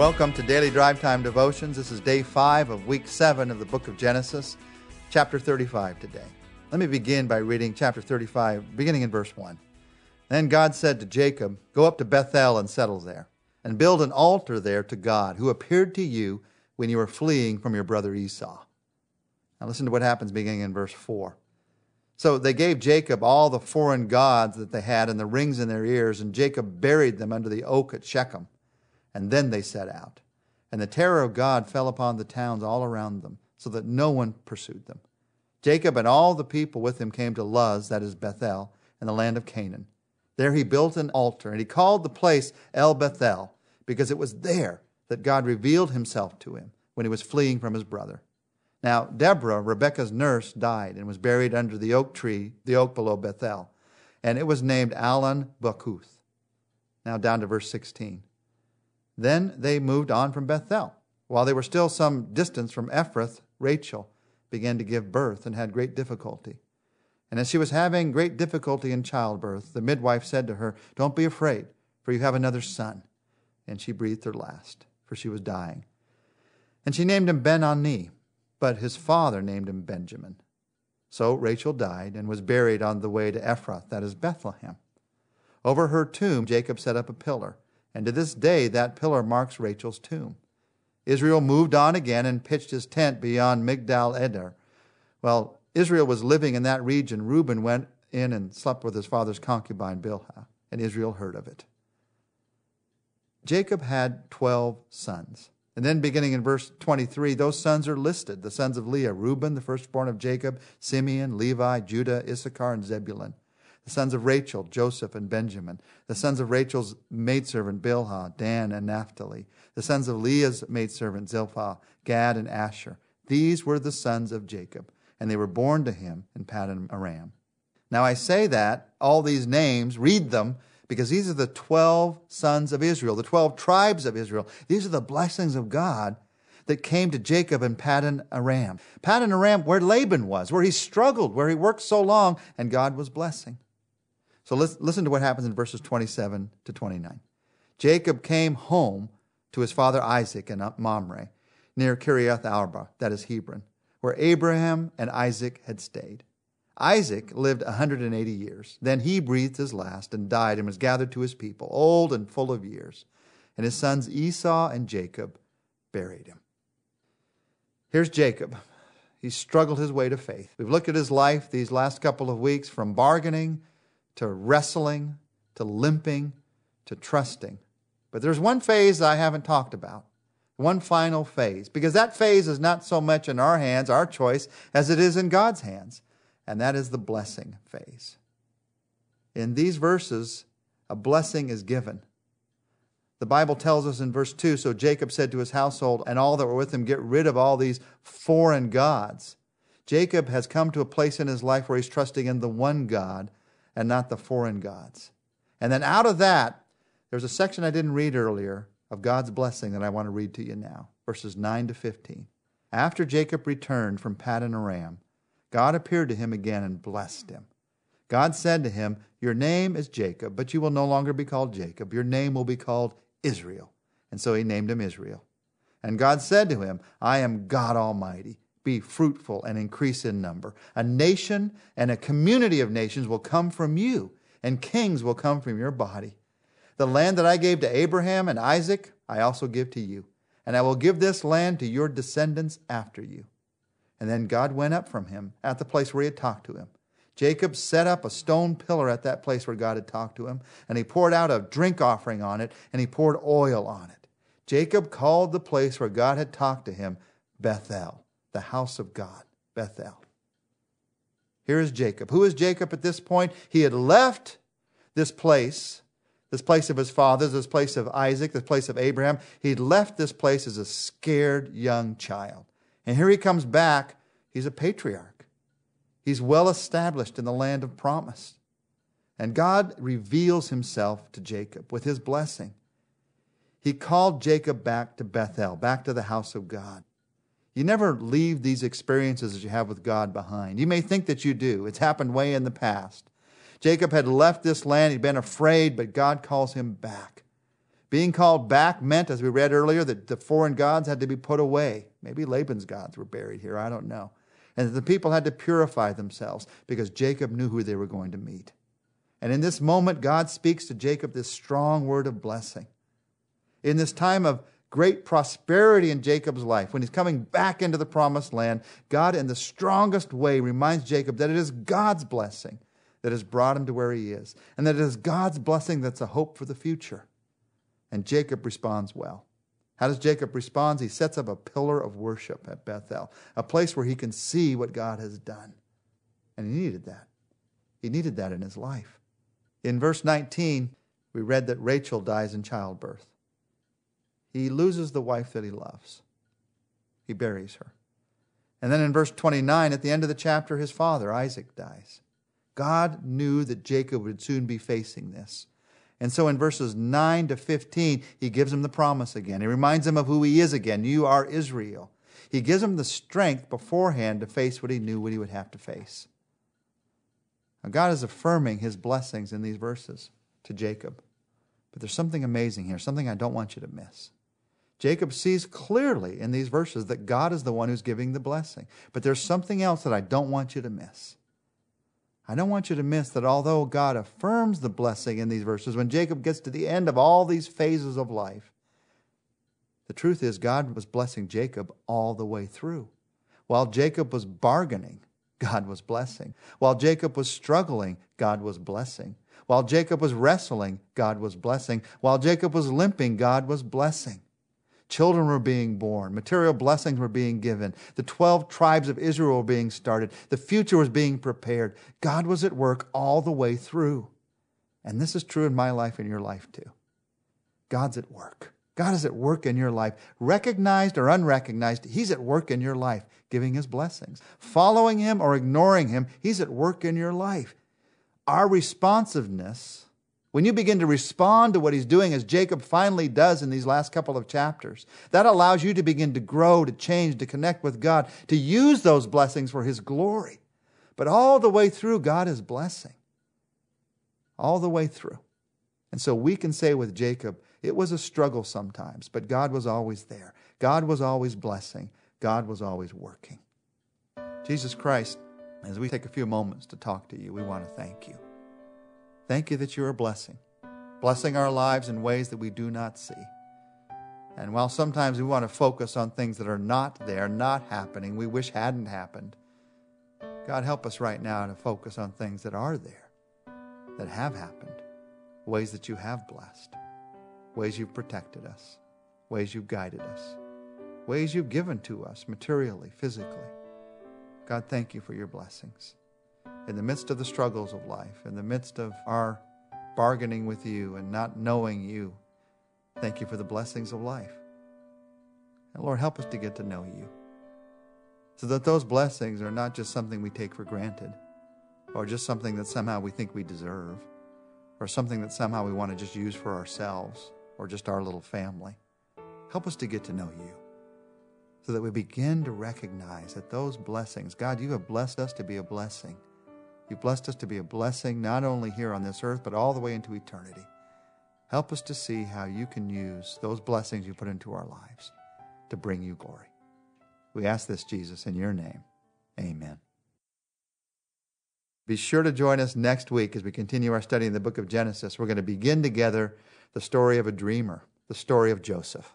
Welcome to Daily Drive Time Devotions. This is day five of week seven of the book of Genesis, chapter 35 today. Let me begin by reading chapter 35, beginning in verse 1. Then God said to Jacob, Go up to Bethel and settle there, and build an altar there to God, who appeared to you when you were fleeing from your brother Esau. Now listen to what happens beginning in verse 4. So they gave Jacob all the foreign gods that they had and the rings in their ears, and Jacob buried them under the oak at Shechem. And then they set out. And the terror of God fell upon the towns all around them, so that no one pursued them. Jacob and all the people with him came to Luz, that is Bethel, in the land of Canaan. There he built an altar, and he called the place El Bethel, because it was there that God revealed himself to him when he was fleeing from his brother. Now, Deborah, Rebekah's nurse, died and was buried under the oak tree, the oak below Bethel, and it was named Allon Bachuth. Now, down to verse 16. Then they moved on from Bethel. While they were still some distance from Ephrath, Rachel began to give birth and had great difficulty. And as she was having great difficulty in childbirth, the midwife said to her, Don't be afraid, for you have another son. And she breathed her last, for she was dying. And she named him Ben Oni, but his father named him Benjamin. So Rachel died and was buried on the way to Ephrath, that is Bethlehem. Over her tomb, Jacob set up a pillar, and to this day that pillar marks Rachel's tomb. Israel moved on again and pitched his tent beyond Migdal Eder. Well, Israel was living in that region. Reuben went in and slept with his father's concubine Bilhah, and Israel heard of it. Jacob had 12 sons. And then beginning in verse 23, those sons are listed the sons of Leah Reuben, the firstborn of Jacob, Simeon, Levi, Judah, Issachar, and Zebulun. The sons of Rachel, Joseph and Benjamin. The sons of Rachel's maidservant, Bilhah, Dan, and Naphtali. The sons of Leah's maidservant, Zilpah, Gad, and Asher. These were the sons of Jacob and they were born to him in Paddan Aram. Now I say that, all these names, read them, because these are the 12 sons of Israel, the 12 tribes of Israel. These are the blessings of God that came to Jacob in Paddan Aram. Paddan Aram, where Laban was, where he struggled, where he worked so long, and God was blessing. So listen to what happens in verses 27 to 29. Jacob came home to his father Isaac in Mamre, near Kiriath Arba, that is Hebron where Abraham and Isaac had stayed. Isaac lived 180 years. Then he breathed his last and died and was gathered to his people, old and full of years. And his sons Esau and Jacob buried him. Here's Jacob. He struggled his way to faith. We've looked at his life these last couple of weeks from bargaining to wrestling to limping to trusting. But there's one phase I haven't talked about one final phase, because that phase is not so much in our hands, our choice, as it is in God's hands, and that is the blessing phase. In these verses, a blessing is given. The Bible tells us in verse 2 So Jacob said to his household and all that were with him, Get rid of all these foreign gods. Jacob has come to a place in his life where he's trusting in the one God and not the foreign gods. And then out of that, there's a section I didn't read earlier of God's blessing that I want to read to you now, verses 9 to 15. After Jacob returned from Paddan Aram, God appeared to him again and blessed him. God said to him, Your name is Jacob, but you will no longer be called Jacob. Your name will be called Israel. And so he named him Israel. And God said to him, I am God Almighty. Be fruitful and increase in number. A nation and a community of nations will come from you, and kings will come from your body. The land that I gave to Abraham and Isaac, I also give to you. And I will give this land to your descendants after you. And then God went up from him at the place where he had talked to him. Jacob set up a stone pillar at that place where God had talked to him, and he poured out a drink offering on it, and he poured oil on it. Jacob called the place where God had talked to him Bethel, the house of God, Bethel. Here is Jacob. Who is Jacob at this point? He had left this place this place of his fathers, this place of Isaac, this place of Abraham. He'd left this place as a scared young child. And here he comes back. He's a patriarch. He's well established in the land of promise. And God reveals himself to Jacob with his blessing. He called Jacob back to Bethel, back to the house of God. You never leave these experiences that you have with God behind. You may think that you do. It's happened way in the past. Jacob had left this land. He'd been afraid, but God calls him back. Being called back meant, as we read earlier, that the foreign gods had to be put away. Maybe Laban's gods were buried here, I don't know. And that the people had to purify themselves because Jacob knew who they were going to meet. And in this moment, God speaks to Jacob this strong word of blessing. In this time of great prosperity in Jacob's life, when he's coming back into the promised land, God, in the strongest way, reminds Jacob that it is God's blessing that has brought him to where he is, and that it is God's blessing that's a hope for the future. And Jacob responds well. How does Jacob respond? He sets up a pillar of worship at Bethel, a place where he can see what God has done. And he needed that. He needed that in his life. In verse 19, we read that Rachel dies in childbirth. He loses the wife that he loves, he buries her. And then in verse 29, at the end of the chapter, his father, Isaac, dies. God knew that Jacob would soon be facing this. And so in verses 9 to 15, he gives him the promise again. He reminds him of who he is again. You are Israel. He gives him the strength beforehand to face what he knew what he would have to face. Now, God is affirming his blessings in these verses to Jacob. But there's something amazing here, something I don't want you to miss. Jacob sees clearly in these verses that God is the one who's giving the blessing. But there's something else that I don't want you to miss. I don't want you to miss that although God affirms the blessing in these verses, when Jacob gets to the end of all these phases of life, the truth is God was blessing Jacob all the way through. While Jacob was bargaining, God was blessing. While Jacob was struggling, God was blessing. While Jacob was wrestling, God was blessing. While Jacob was limping, God was blessing. Children were being born. Material blessings were being given. The 12 tribes of Israel were being started. The future was being prepared. God was at work all the way through. And this is true in my life and your life too. God's at work. God is at work in your life. Recognized or unrecognized, He's at work in your life, giving His blessings. Following Him or ignoring Him, He's at work in your life. Our responsiveness when you begin to respond to what he's doing, as Jacob finally does in these last couple of chapters, that allows you to begin to grow, to change, to connect with God, to use those blessings for his glory. But all the way through, God is blessing. All the way through. And so we can say with Jacob, it was a struggle sometimes, but God was always there. God was always blessing. God was always working. Jesus Christ, as we take a few moments to talk to you, we want to thank you. Thank you that you're a blessing, blessing our lives in ways that we do not see. And while sometimes we want to focus on things that are not there, not happening, we wish hadn't happened, God, help us right now to focus on things that are there, that have happened, ways that you have blessed, ways you've protected us, ways you've guided us, ways you've given to us materially, physically. God, thank you for your blessings in the midst of the struggles of life, in the midst of our bargaining with you and not knowing you, thank you for the blessings of life. And Lord, help us to get to know you so that those blessings are not just something we take for granted or just something that somehow we think we deserve or something that somehow we want to just use for ourselves or just our little family. Help us to get to know you so that we begin to recognize that those blessings, God, you have blessed us to be a blessing. You've blessed us to be a blessing not only here on this earth, but all the way into eternity. Help us to see how you can use those blessings you put into our lives to bring you glory. We ask this, Jesus, in your name. Amen. Be sure to join us next week as we continue our study in the book of Genesis. We're going to begin together the story of a dreamer, the story of Joseph.